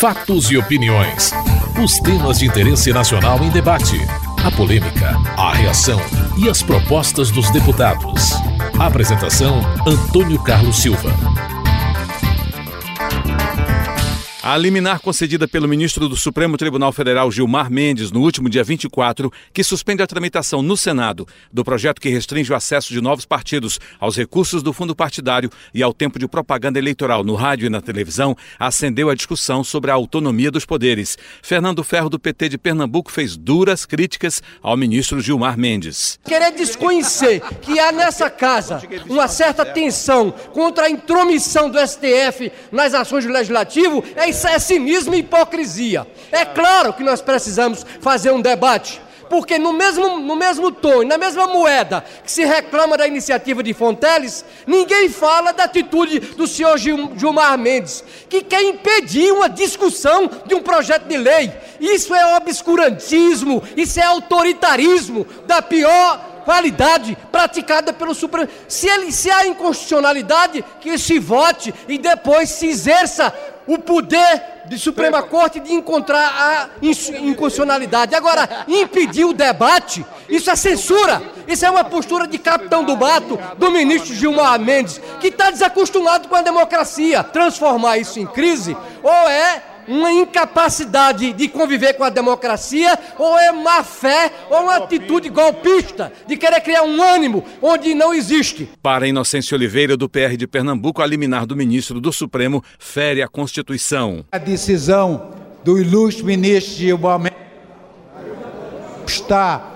Fatos e opiniões. Os temas de interesse nacional em debate. A polêmica, a reação e as propostas dos deputados. Apresentação: Antônio Carlos Silva. A liminar concedida pelo ministro do Supremo Tribunal Federal Gilmar Mendes no último dia 24, que suspende a tramitação no Senado do projeto que restringe o acesso de novos partidos aos recursos do fundo partidário e ao tempo de propaganda eleitoral no rádio e na televisão, acendeu a discussão sobre a autonomia dos poderes. Fernando Ferro, do PT de Pernambuco, fez duras críticas ao ministro Gilmar Mendes. Querer desconhecer que há nessa casa uma certa tensão contra a intromissão do STF nas ações do legislativo é isso é cinismo e hipocrisia. É claro que nós precisamos fazer um debate, porque no mesmo, no mesmo tom, na mesma moeda que se reclama da iniciativa de Fonteles, ninguém fala da atitude do senhor Gilmar Mendes, que quer impedir uma discussão de um projeto de lei. Isso é obscurantismo, isso é autoritarismo da pior qualidade praticada pelo Supremo. Se, ele, se há inconstitucionalidade, que se vote e depois se exerça o poder de Suprema Corte de encontrar a inconstitucionalidade. Agora, impedir o debate, isso é censura. Isso é uma postura de capitão do mato do ministro Gilmar Mendes, que está desacostumado com a democracia. Transformar isso em crise, ou é uma incapacidade de conviver com a democracia, ou é má fé, ou uma atitude golpista de querer criar um ânimo onde não existe. Para Inocêncio Oliveira, do PR de Pernambuco, a liminar do ministro do Supremo fere a Constituição. A decisão do ilustre ministro Gilmar está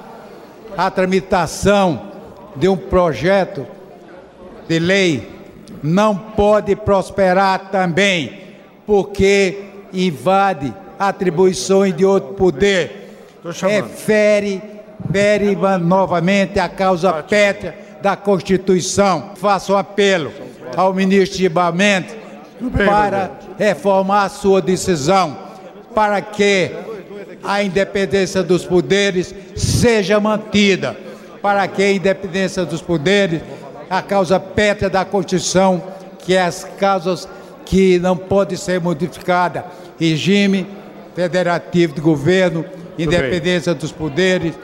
a tramitação de um projeto de lei não pode prosperar também, porque invade atribuições de outro poder. É, fere, novamente a causa pétrea da Constituição. Faço um apelo ao ministro Gilmar Mendes para reformar a sua decisão, para que a independência dos poderes seja mantida, para que a independência dos poderes, a causa pétrea da Constituição, que é as causas que não pode ser modificada regime federativo de governo, independência dos poderes,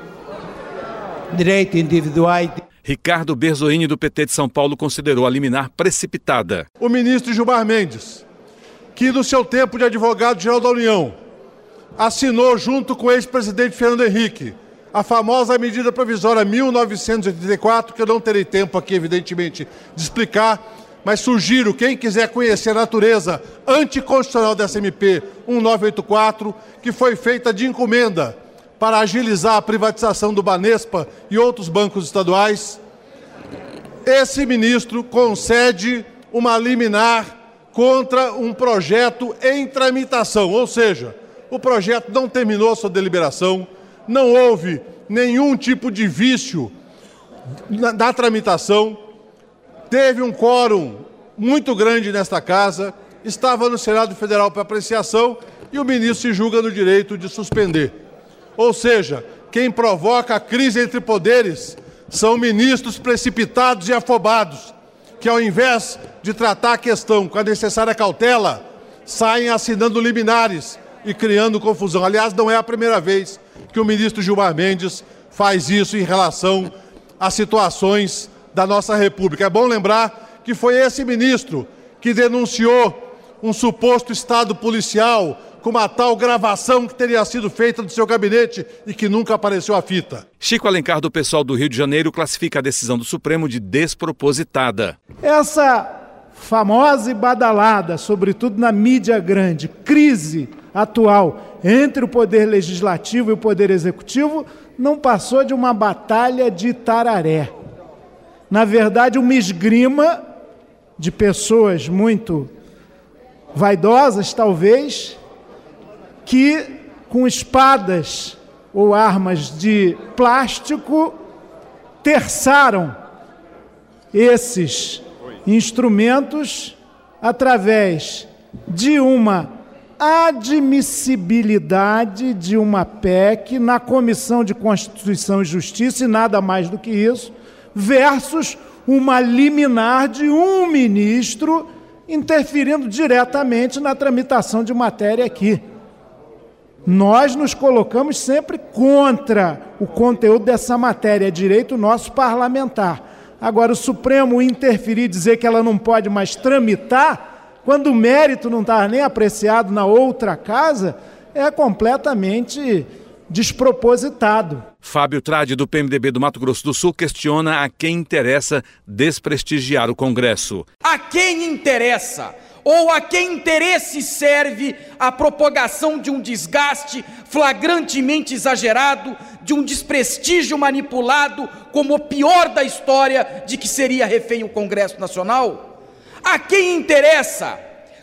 direito individuais. Ricardo Berzoini, do PT de São Paulo, considerou a liminar precipitada. O ministro Gilmar Mendes, que no seu tempo de advogado-geral da União, assinou junto com o ex-presidente Fernando Henrique a famosa medida provisória 1984, que eu não terei tempo aqui, evidentemente, de explicar, mas sugiro, quem quiser conhecer a natureza anticonstitucional dessa MP 1984, que foi feita de encomenda para agilizar a privatização do Banespa e outros bancos estaduais, esse ministro concede uma liminar contra um projeto em tramitação, ou seja, o projeto não terminou sua deliberação, não houve nenhum tipo de vício na, na tramitação, teve um quórum muito grande nesta casa, estava no Senado Federal para apreciação e o ministro se julga no direito de suspender. Ou seja, quem provoca a crise entre poderes são ministros precipitados e afobados, que ao invés de tratar a questão com a necessária cautela, saem assinando liminares e criando confusão. Aliás, não é a primeira vez que o ministro Gilmar Mendes faz isso em relação a situações da nossa República. É bom lembrar que foi esse ministro que denunciou um suposto estado policial com uma tal gravação que teria sido feita do seu gabinete e que nunca apareceu a fita. Chico Alencar, do pessoal do Rio de Janeiro, classifica a decisão do Supremo de despropositada. Essa famosa e badalada, sobretudo na mídia grande, crise atual entre o poder legislativo e o poder executivo, não passou de uma batalha de tararé na verdade, uma esgrima de pessoas muito vaidosas, talvez, que com espadas ou armas de plástico terçaram esses instrumentos através de uma admissibilidade de uma PEC na Comissão de Constituição e Justiça e nada mais do que isso, versus uma liminar de um ministro interferindo diretamente na tramitação de matéria aqui. Nós nos colocamos sempre contra o conteúdo dessa matéria, é direito nosso parlamentar. Agora, o Supremo interferir, dizer que ela não pode mais tramitar, quando o mérito não está nem apreciado na outra casa, é completamente despropositado. Fábio Trade, do PMDB do Mato Grosso do Sul, questiona a quem interessa desprestigiar o Congresso. A quem interessa? Ou a quem interesse serve a propagação de um desgaste flagrantemente exagerado, de um desprestígio manipulado como o pior da história de que seria refém o Congresso Nacional? A quem interessa?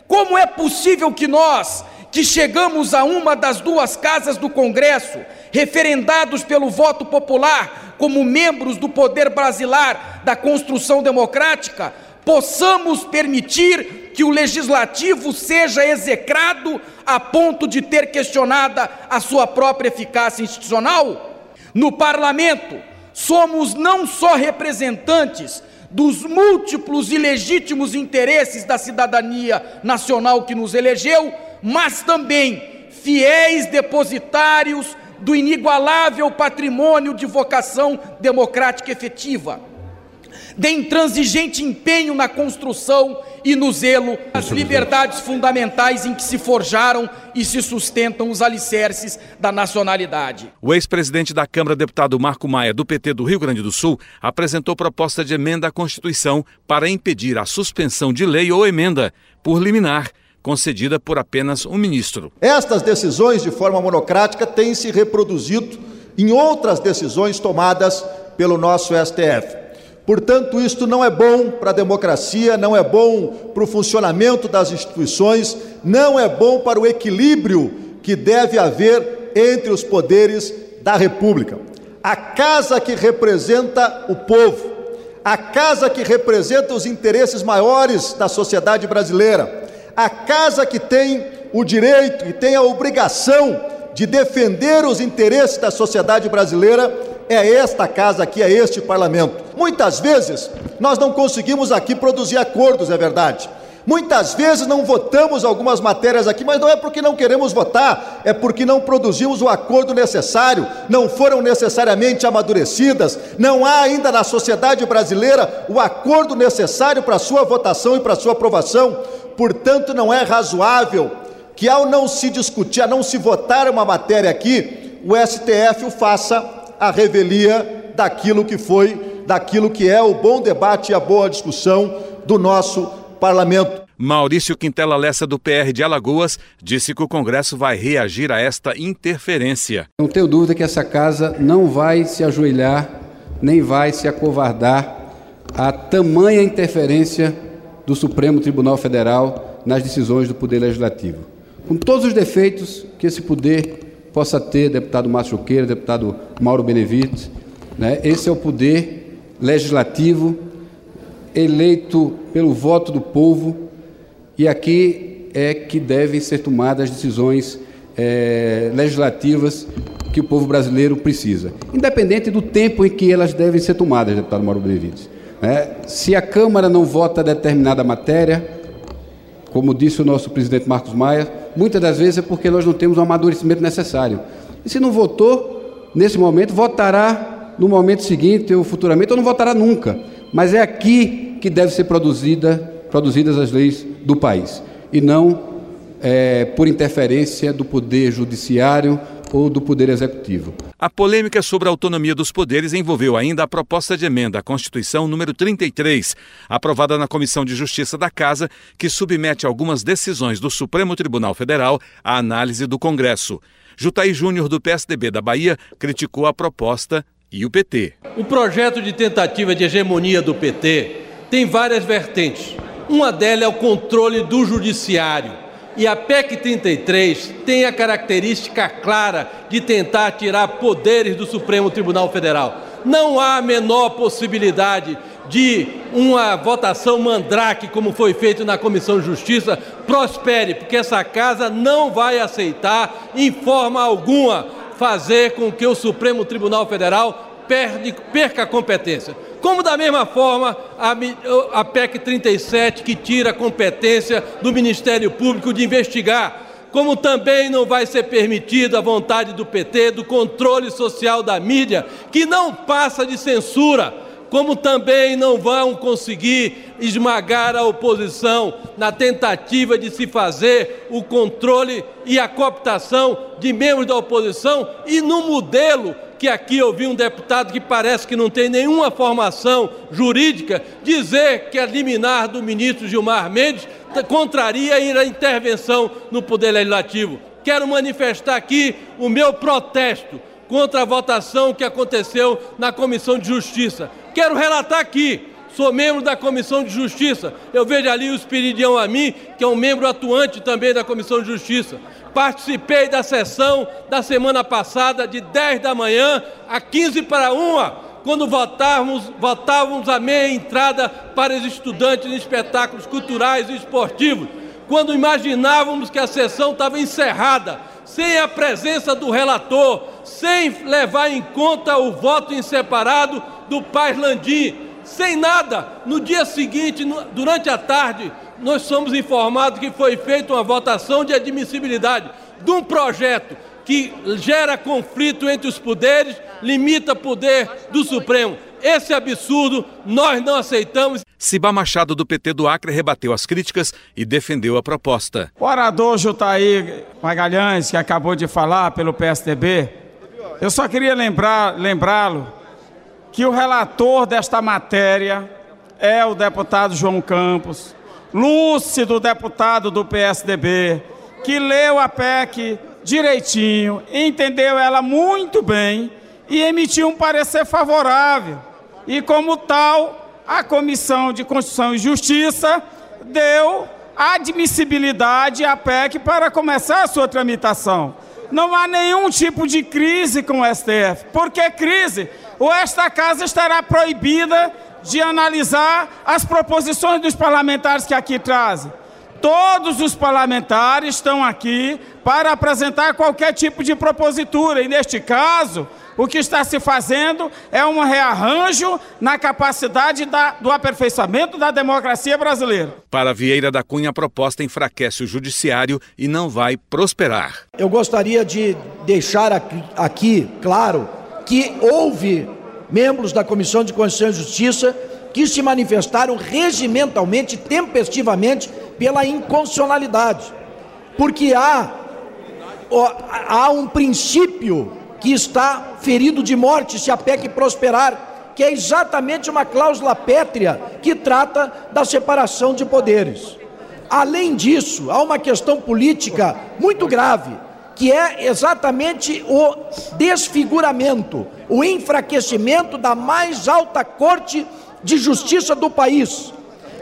Como é possível que nós, que chegamos a uma das duas casas do Congresso, referendados pelo voto popular como membros do poder brasileiro da construção democrática, possamos permitir que o legislativo seja execrado a ponto de ter questionada a sua própria eficácia institucional? No parlamento, somos não só representantes dos múltiplos e legítimos interesses da cidadania nacional que nos elegeu, mas também fiéis depositários do inigualável patrimônio de vocação democrática efetiva, de intransigente empenho na construção e no zelo das liberdades fundamentais em que se forjaram e se sustentam os alicerces da nacionalidade. O ex-presidente da Câmara, deputado Marco Maia, do PT do Rio Grande do Sul, apresentou proposta de emenda à Constituição para impedir a suspensão de lei ou emenda por liminar concedida por apenas um ministro. Estas decisões, de forma monocrática, têm se reproduzido em outras decisões tomadas pelo nosso STF. Portanto, isto não é bom para a democracia, não é bom para o funcionamento das instituições, não é bom para o equilíbrio que deve haver entre os poderes da República. A casa que representa o povo, a casa que representa os interesses maiores da sociedade brasileira, a casa que tem o direito e tem a obrigação de defender os interesses da sociedade brasileira é esta casa aqui, é este parlamento. Muitas vezes nós não conseguimos aqui produzir acordos, é verdade. Muitas vezes não votamos algumas matérias aqui, mas não é porque não queremos votar, é porque não produzimos o acordo necessário, não foram necessariamente amadurecidas, não há ainda na sociedade brasileira o acordo necessário para sua votação e para sua aprovação. Portanto, não é razoável que, ao não se discutir, a não se votar uma matéria aqui, o STF o faça a revelia daquilo que foi, daquilo que é o bom debate e a boa discussão do nosso parlamento. Maurício Quintela Lessa, do PR de Alagoas, disse que o Congresso vai reagir a esta interferência. Não tenho dúvida que essa casa não vai se ajoelhar, nem vai se acovardar a tamanha interferência do Supremo Tribunal Federal nas decisões do Poder Legislativo. Com todos os defeitos que esse poder possa ter, deputado Márcio Choqueira, deputado Mauro Benevides, né? esse é o poder legislativo eleito pelo voto do povo e aqui é que devem ser tomadas as decisões é, legislativas que o povo brasileiro precisa, independente do tempo em que elas devem ser tomadas, deputado Mauro Benevides. É, se a Câmara não vota determinada matéria, como disse o nosso presidente Marcos Maia, muitas das vezes é porque nós não temos o amadurecimento necessário. E se não votou nesse momento, votará no momento seguinte ou futuramente, ou não votará nunca. Mas é aqui que deve ser produzida, produzidas as leis do país, e não é, por interferência do poder judiciário ou do Poder Executivo. A polêmica sobre a autonomia dos poderes envolveu ainda a proposta de emenda à Constituição número 33, aprovada na Comissão de Justiça da Casa, que submete algumas decisões do Supremo Tribunal Federal à análise do Congresso. Jutaí Júnior, do PSDB da Bahia, criticou a proposta e o PT. O projeto de tentativa de hegemonia do PT tem várias vertentes. Uma delas é o controle do judiciário e a PEC 33 tem a característica clara de tentar tirar poderes do Supremo Tribunal Federal. Não há a menor possibilidade de uma votação mandrake, como foi feito na Comissão de Justiça, prospere, porque essa casa não vai aceitar, em forma alguma, fazer com que o Supremo Tribunal Federal perca a competência. Como da mesma forma a, a PEC 37, que tira a competência do Ministério Público de investigar como também não vai ser permitido a vontade do PT do controle social da mídia, que não passa de censura, como também não vão conseguir esmagar a oposição na tentativa de se fazer o controle e a cooptação de membros da oposição e no modelo que aqui eu vi um deputado que parece que não tem nenhuma formação jurídica dizer que a liminar do ministro Gilmar Mendes contraria a intervenção no Poder Legislativo. Quero manifestar aqui o meu protesto contra a votação que aconteceu na Comissão de Justiça. Quero relatar aqui, sou membro da Comissão de Justiça. Eu vejo ali o Espiridião a mim, que é um membro atuante também da Comissão de Justiça. Participei da sessão da semana passada, de 10 da manhã a 15 para 1 quando votávamos, a meia entrada para os estudantes em espetáculos culturais e esportivos, quando imaginávamos que a sessão estava encerrada, sem a presença do relator, sem levar em conta o voto em separado do Paz Landim, sem nada. No dia seguinte, durante a tarde, nós somos informados que foi feita uma votação de admissibilidade de um projeto que gera conflito entre os poderes, limita o poder do Supremo. Esse absurdo nós não aceitamos. Ciba Machado, do PT do Acre, rebateu as críticas e defendeu a proposta. O orador Jutaí Magalhães, que acabou de falar pelo PSDB, eu só queria lembrar, lembrá-lo que o relator desta matéria é o deputado João Campos, lúcido deputado do PSDB, que leu a PEC direitinho, entendeu ela muito bem e emitiu um parecer favorável. E como tal, a Comissão de Constituição e Justiça deu admissibilidade à PEC para começar a sua tramitação. Não há nenhum tipo de crise com o STF. Por que crise? Ou esta casa estará proibida de analisar as proposições dos parlamentares que aqui trazem. Todos os parlamentares estão aqui para apresentar qualquer tipo de propositura, e neste caso, o que está se fazendo é um rearranjo na capacidade da, do aperfeiçoamento da democracia brasileira. Para Vieira da Cunha, a proposta enfraquece o judiciário e não vai prosperar. Eu gostaria de deixar aqui, aqui claro que houve membros da Comissão de Constituição e Justiça que se manifestaram regimentalmente, tempestivamente, pela inconstitucionalidade. Porque há, há um princípio que está ferido de morte se a PEC prosperar, que é exatamente uma cláusula pétrea que trata da separação de poderes. Além disso, há uma questão política muito grave, que é exatamente o desfiguramento, o enfraquecimento da mais alta corte de justiça do país,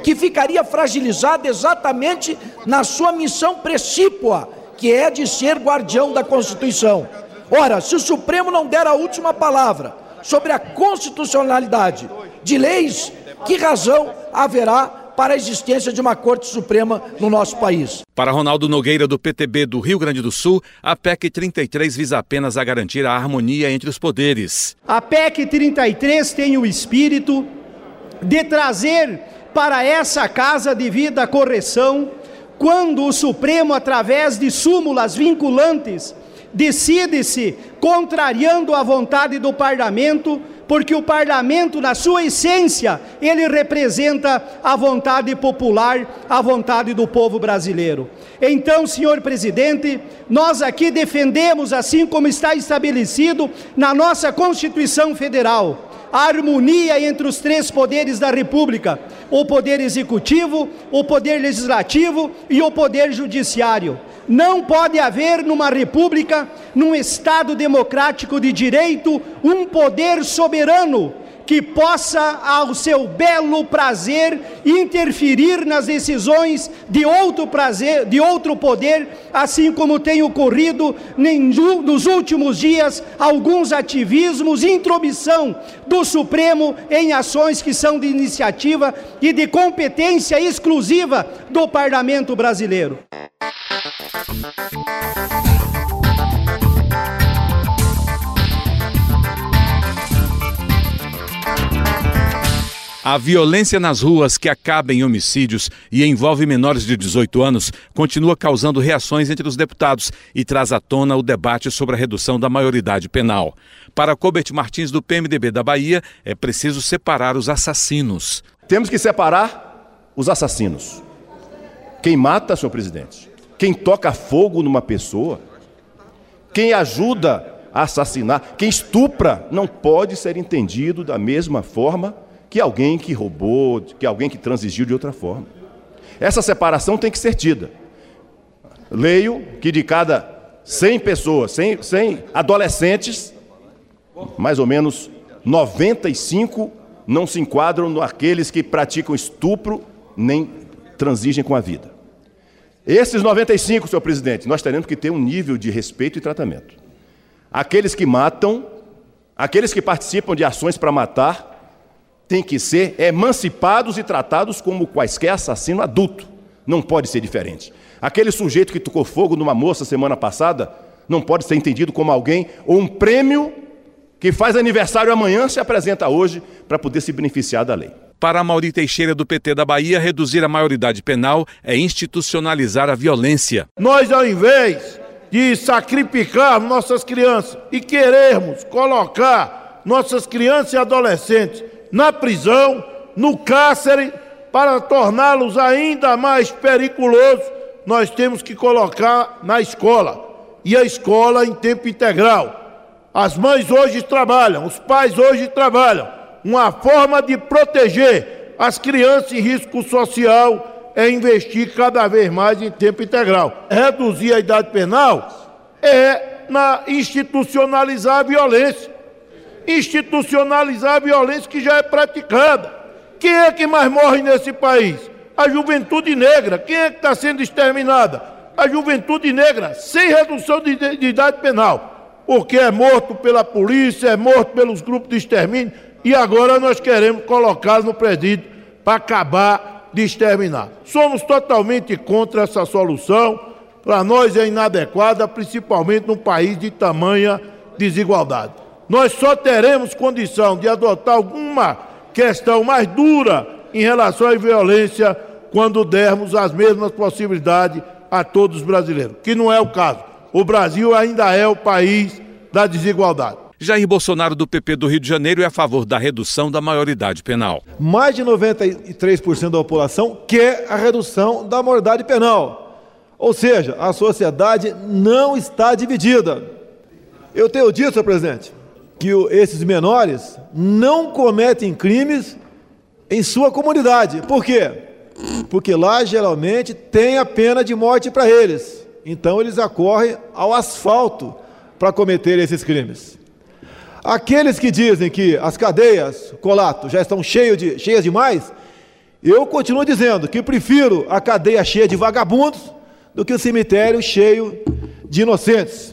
que ficaria fragilizada exatamente na sua missão precípua, que é de ser guardião da Constituição. Ora, se o Supremo não der a última palavra sobre a constitucionalidade de leis, que razão haverá para a existência de uma Corte Suprema no nosso país. Para Ronaldo Nogueira, do PTB do Rio Grande do Sul, a PEC 33 visa apenas a garantir a harmonia entre os poderes. A PEC 33 tem o espírito de trazer para essa casa devida correção quando o Supremo, através de súmulas vinculantes, decide-se contrariando a vontade do parlamento, porque o parlamento, na sua essência, ele representa a vontade popular, a vontade do povo brasileiro. Então, senhor presidente, nós aqui defendemos, assim como está estabelecido na nossa Constituição Federal, a harmonia entre os três poderes da República: o poder executivo, o poder legislativo e o poder judiciário. Não pode haver numa república, num Estado democrático de direito, um poder soberano que possa, ao seu belo prazer, interferir nas decisões de outro prazer, de outro poder, assim como tem ocorrido nos últimos dias alguns ativismos, intromissão do Supremo em ações que são de iniciativa e de competência exclusiva do Parlamento brasileiro. A violência nas ruas que acaba em homicídios e envolve menores de 18 anos continua causando reações entre os deputados e traz à tona o debate sobre a redução da maioridade penal. Para Colbert Martins, do PMDB da Bahia, é preciso separar os assassinos. Temos que separar os assassinos. Quem mata, senhor presidente, quem toca fogo numa pessoa, quem ajuda a assassinar, quem estupra, não pode ser entendido da mesma forma que alguém que roubou, que alguém que transigiu de outra forma. Essa separação tem que ser tida. Leio que de cada 100 pessoas, 100, 100 adolescentes, mais ou menos 95 não se enquadram naqueles que praticam estupro nem transigem com a vida. Esses 95, senhor presidente, nós teremos que ter um nível de respeito e tratamento. Aqueles que matam, aqueles que participam de ações para matar, têm que ser emancipados e tratados como quaisquer assassino adulto. Não pode ser diferente. Aquele sujeito que tocou fogo numa moça semana passada não pode ser entendido como alguém ou um prêmio que faz aniversário amanhã se apresenta hoje para poder se beneficiar da lei. Para Mauri Teixeira do PT da Bahia, reduzir a maioridade penal é institucionalizar a violência. Nós, ao invés de sacrificar nossas crianças e querermos colocar nossas crianças e adolescentes na prisão, no cárcere, para torná-los ainda mais periculosos, nós temos que colocar na escola. E a escola em tempo integral. As mães hoje trabalham, os pais hoje trabalham. Uma forma de proteger as crianças em risco social é investir cada vez mais em tempo integral. Reduzir a idade penal é na institucionalizar a violência institucionalizar a violência que já é praticada. Quem é que mais morre nesse país? A juventude negra. Quem é que está sendo exterminada? A juventude negra, sem redução de, de, de idade penal. Porque é morto pela polícia, é morto pelos grupos de extermínio, e agora nós queremos colocá-lo no presídio para acabar de exterminar. Somos totalmente contra essa solução. Para nós é inadequada, principalmente num país de tamanha desigualdade nós só teremos condição de adotar alguma questão mais dura em relação à violência quando dermos as mesmas possibilidades a todos os brasileiros, que não é o caso. O Brasil ainda é o país da desigualdade. Jair Bolsonaro, do PP do Rio de Janeiro, é a favor da redução da maioridade penal. Mais de 93% da população quer a redução da maioridade penal. Ou seja, a sociedade não está dividida. Eu tenho dito, senhor presidente, que esses menores não cometem crimes em sua comunidade. Por quê? Porque lá geralmente tem a pena de morte para eles. Então eles acorrem ao asfalto para cometer esses crimes. Aqueles que dizem que as cadeias, colato, já estão cheias, de, cheias demais, eu continuo dizendo que prefiro a cadeia cheia de vagabundos do que o cemitério cheio de inocentes.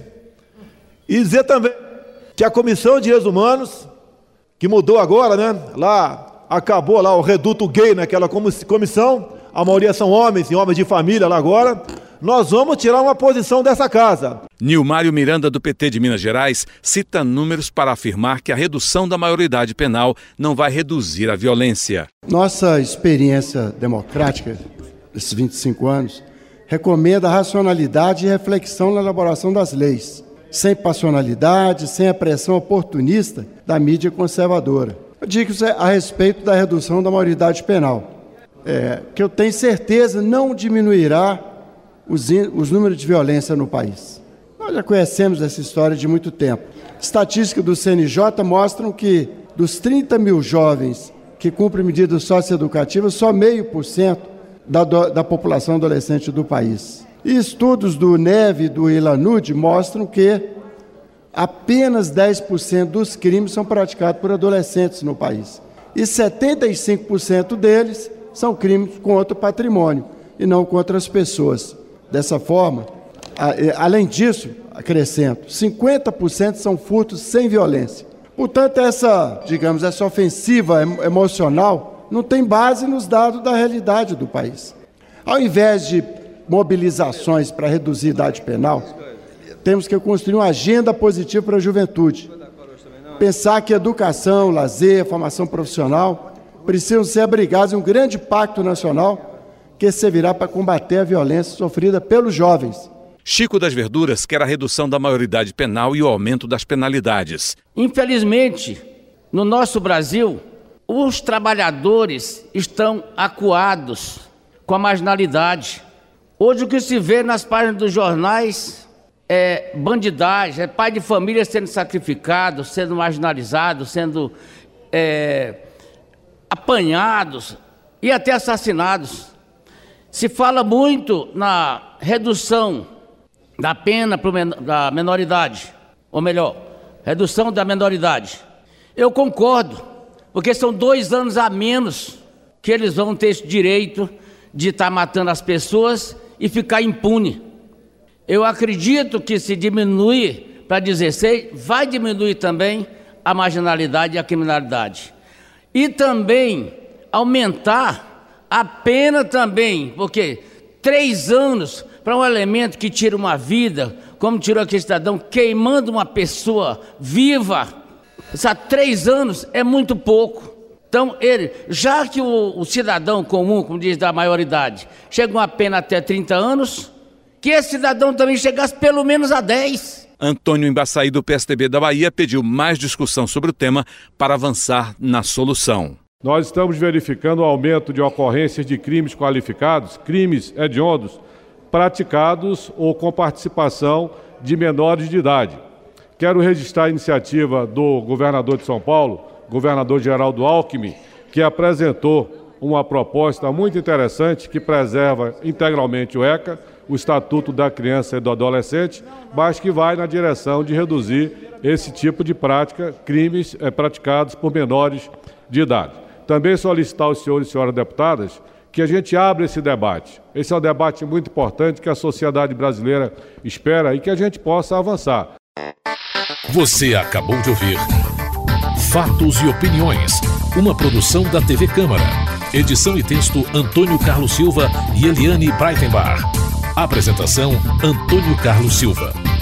E dizer também que a Comissão de Direitos Humanos, que mudou agora, né? Lá acabou lá o reduto gay naquela comissão, a maioria são homens e homens de família lá agora. Nós vamos tirar uma posição dessa casa. Nilmário Miranda, do PT de Minas Gerais, cita números para afirmar que a redução da maioridade penal não vai reduzir a violência. Nossa experiência democrática, esses 25 anos, recomenda racionalidade e reflexão na elaboração das leis sem passionalidade, sem a pressão oportunista da mídia conservadora. Eu digo isso a respeito da redução da maioridade penal, é, que eu tenho certeza não diminuirá os, os números de violência no país. Nós já conhecemos essa história de muito tempo. Estatísticas do CNJ mostram que dos 30 mil jovens que cumprem medidas socioeducativas, só meio por cento da, população adolescente do país. E estudos do Neve e do Ilanud mostram que apenas 10% dos crimes são praticados por adolescentes no país. E 75% deles são crimes contra o patrimônio e não contra as pessoas. Dessa forma, além disso, acrescento, 50% são furtos sem violência. Portanto, essa, digamos, essa ofensiva emocional não tem base nos dados da realidade do país. Ao invés de mobilizações para reduzir a idade penal, temos que construir uma agenda positiva para a juventude. Pensar que educação, lazer, formação profissional precisam ser abrigados em um grande pacto nacional que servirá para combater a violência sofrida pelos jovens. Chico das Verduras quer a redução da maioridade penal e o aumento das penalidades. Infelizmente, no nosso Brasil, os trabalhadores estão acuados com a marginalidade. Hoje o que se vê nas páginas dos jornais é bandidagem, é pai de família sendo sacrificado, sendo marginalizado, sendo é, apanhados e até assassinados. Se fala muito na redução da pena da menoridade, ou melhor, redução da menoridade. Eu concordo, porque são dois anos a menos que eles vão ter esse direito de estar matando as pessoas e ficar impune. Eu acredito que se diminuir para 16, vai diminuir também a marginalidade e a criminalidade. E também aumentar a pena também, porque três anos para um elemento que tira uma vida, como tirou aquele cidadão, queimando uma pessoa viva, só três anos é muito pouco. Então, ele, já que o, o, cidadão comum, como diz, da maioridade, chega uma pena até 30 anos, que esse cidadão também chegasse pelo menos a 10. Antônio Embaçaí, do PSDB da Bahia, pediu mais discussão sobre o tema para avançar na solução. Nós estamos verificando o aumento de ocorrências de crimes qualificados, crimes hediondos, praticados ou com participação de menores de idade. Quero registrar a iniciativa do governador de São Paulo, governador Geraldo Alckmin, que apresentou uma proposta muito interessante que preserva integralmente o ECA, o Estatuto da Criança e do Adolescente, mas que vai na direção de reduzir esse tipo de prática, crimes é, praticados por menores de idade. Também solicitar aos senhores e senhoras deputadas que a gente abra esse debate. Esse é um debate muito importante que a sociedade brasileira espera e que a gente possa avançar. Você acabou de ouvir Fatos e Opiniões, uma produção da TV Câmara. Edição e texto Antônio Carlos Silva e Eliane Breitenbach. Apresentação Antônio Carlos Silva.